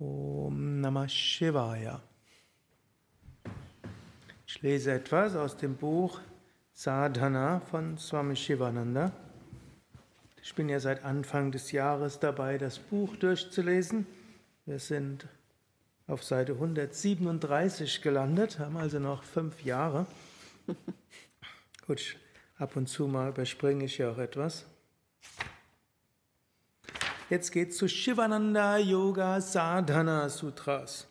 Om Namah Shivaya. Ich lese etwas aus dem Buch Sadhana von Swami Shivananda. Ich bin ja seit Anfang des Jahres dabei, das Buch durchzulesen. Wir sind auf Seite 137 gelandet, haben also noch fünf Jahre. Gut, ab und zu mal überspringe ich ja auch etwas. Jetzt geht es zu Shivananda Yoga Sadhana Sutras.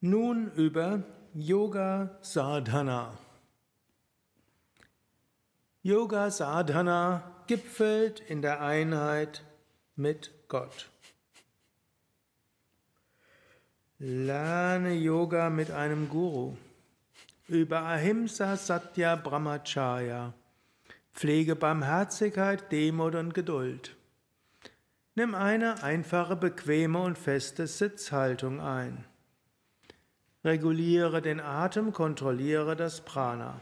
Nun über Yoga Sadhana. Yoga Sadhana gipfelt in der Einheit mit Gott. Lerne Yoga mit einem Guru. Über Ahimsa Satya Brahmacharya. Pflege Barmherzigkeit, Demut und Geduld. Nimm eine einfache, bequeme und feste Sitzhaltung ein. Reguliere den Atem, kontrolliere das Prana.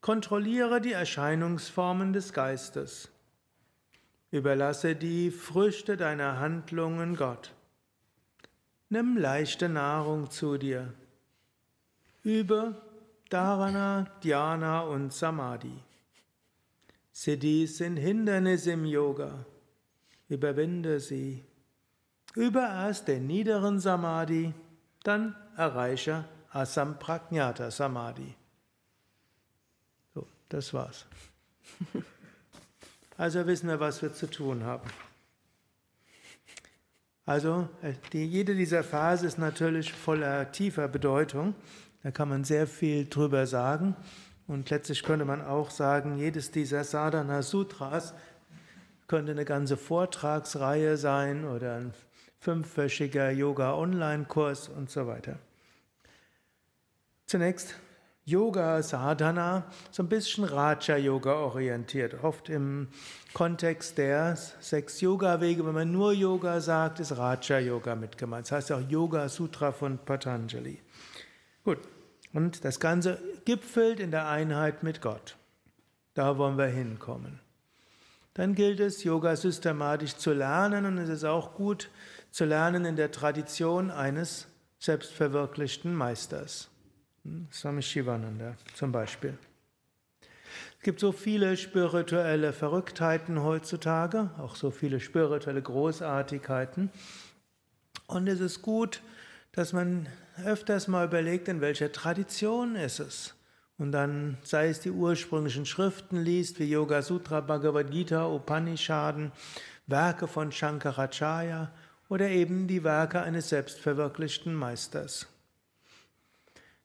Kontrolliere die Erscheinungsformen des Geistes. Überlasse die Früchte deiner Handlungen Gott. Nimm leichte Nahrung zu dir. Übe Dharana, Dhyana und Samadhi. Siddhis sind Hindernisse im Yoga überwinde sie. Übe erst den niederen Samadhi, dann erreiche Asamprajnata Samadhi. So, das war's. Also wissen wir, was wir zu tun haben. Also, äh, die, jede dieser Phase ist natürlich voller tiefer Bedeutung. Da kann man sehr viel drüber sagen. Und letztlich könnte man auch sagen, jedes dieser Sadhana Sutras könnte eine ganze Vortragsreihe sein oder ein fünfwöchiger Yoga-Online-Kurs und so weiter. Zunächst Yoga Sadhana, so ein bisschen Raja-Yoga orientiert. Oft im Kontext der sechs Yoga-Wege, wenn man nur Yoga sagt, ist Raja-Yoga mit gemeint. Das heißt auch Yoga Sutra von Patanjali. Gut, und das Ganze gipfelt in der Einheit mit Gott. Da wollen wir hinkommen dann gilt es, Yoga systematisch zu lernen und es ist auch gut zu lernen in der Tradition eines selbstverwirklichten Meisters. Hm, Swami Shivananda zum Beispiel. Es gibt so viele spirituelle Verrücktheiten heutzutage, auch so viele spirituelle Großartigkeiten. Und es ist gut, dass man öfters mal überlegt, in welcher Tradition ist es. Und dann, sei es die ursprünglichen Schriften liest, wie Yoga Sutra, Bhagavad Gita, Upanishaden, Werke von Shankaracharya oder eben die Werke eines selbstverwirklichten Meisters.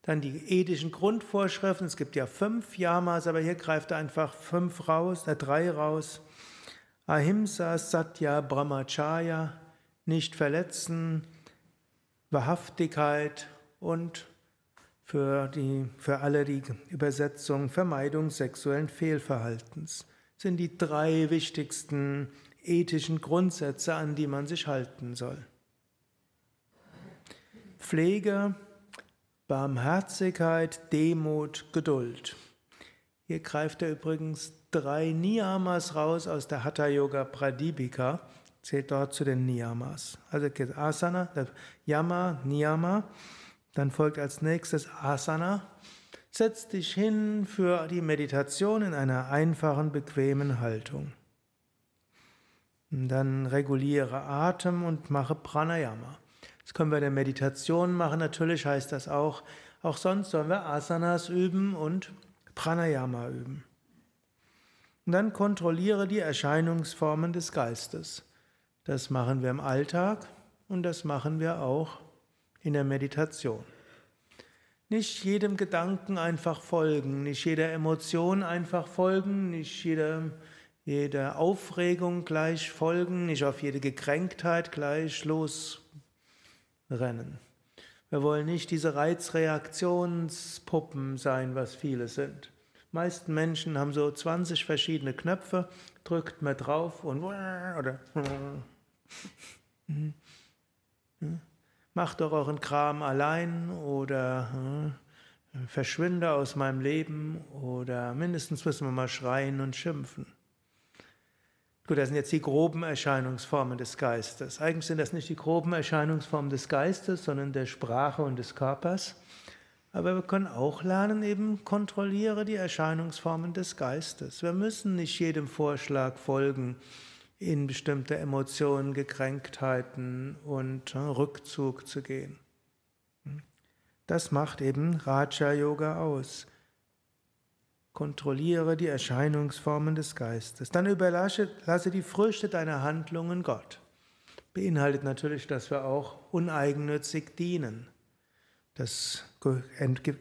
Dann die ethischen Grundvorschriften. Es gibt ja fünf Yamas, aber hier greift er einfach fünf raus, äh, drei raus. Ahimsa, Satya, Brahmacharya, nicht verletzen, Wahrhaftigkeit und für, die, für alle die Übersetzung Vermeidung sexuellen Fehlverhaltens sind die drei wichtigsten ethischen Grundsätze, an die man sich halten soll. Pflege, Barmherzigkeit, Demut, Geduld. Hier greift er übrigens drei Niyamas raus aus der Hatha Yoga Pradipika, zählt dort zu den Niyamas. Also Asana, Yama, Niyama dann folgt als nächstes Asana. Setz dich hin für die Meditation in einer einfachen, bequemen Haltung. Dann reguliere Atem und mache Pranayama. Das können wir in der Meditation machen. Natürlich heißt das auch, auch sonst sollen wir Asanas üben und Pranayama üben. Und dann kontrolliere die Erscheinungsformen des Geistes. Das machen wir im Alltag und das machen wir auch in der Meditation. Nicht jedem Gedanken einfach folgen, nicht jeder Emotion einfach folgen, nicht jeder, jeder Aufregung gleich folgen, nicht auf jede Gekränktheit gleich losrennen. Wir wollen nicht diese Reizreaktionspuppen sein, was viele sind. Die meisten Menschen haben so 20 verschiedene Knöpfe, drückt man drauf und oder mach doch euren Kram allein oder hm, verschwinde aus meinem Leben oder mindestens müssen wir mal schreien und schimpfen. Gut, das sind jetzt die groben Erscheinungsformen des Geistes. Eigentlich sind das nicht die groben Erscheinungsformen des Geistes, sondern der Sprache und des Körpers. Aber wir können auch lernen, eben kontrolliere die Erscheinungsformen des Geistes. Wir müssen nicht jedem Vorschlag folgen, in bestimmte Emotionen, Gekränktheiten und Rückzug zu gehen. Das macht eben Raja Yoga aus. Kontrolliere die Erscheinungsformen des Geistes. Dann überlasse lasse die Früchte deiner Handlungen Gott. Beinhaltet natürlich, dass wir auch uneigennützig dienen. Das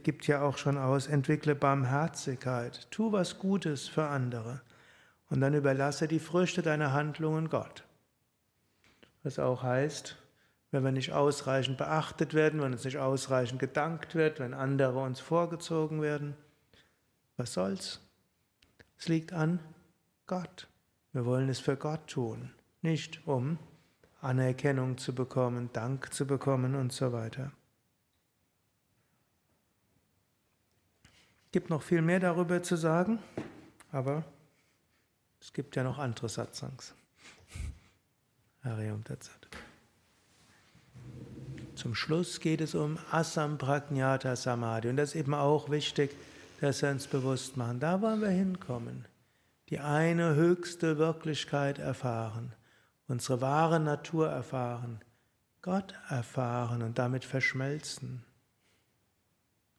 gibt ja auch schon aus, entwickle Barmherzigkeit, tu was Gutes für andere und dann überlasse die Früchte deiner Handlungen Gott. Was auch heißt, wenn wir nicht ausreichend beachtet werden, wenn uns nicht ausreichend gedankt wird, wenn andere uns vorgezogen werden, was soll's? Es liegt an Gott. Wir wollen es für Gott tun, nicht um Anerkennung zu bekommen, Dank zu bekommen und so weiter. gibt noch viel mehr darüber zu sagen, aber es gibt ja noch andere Satsangs. Zum Schluss geht es um Asampragnata Samadhi und das ist eben auch wichtig, dass wir uns bewusst machen. Da wollen wir hinkommen. Die eine höchste Wirklichkeit erfahren, unsere wahre Natur erfahren, Gott erfahren und damit verschmelzen.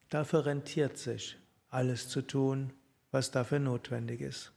Dafür rentiert sich alles zu tun, was dafür notwendig ist.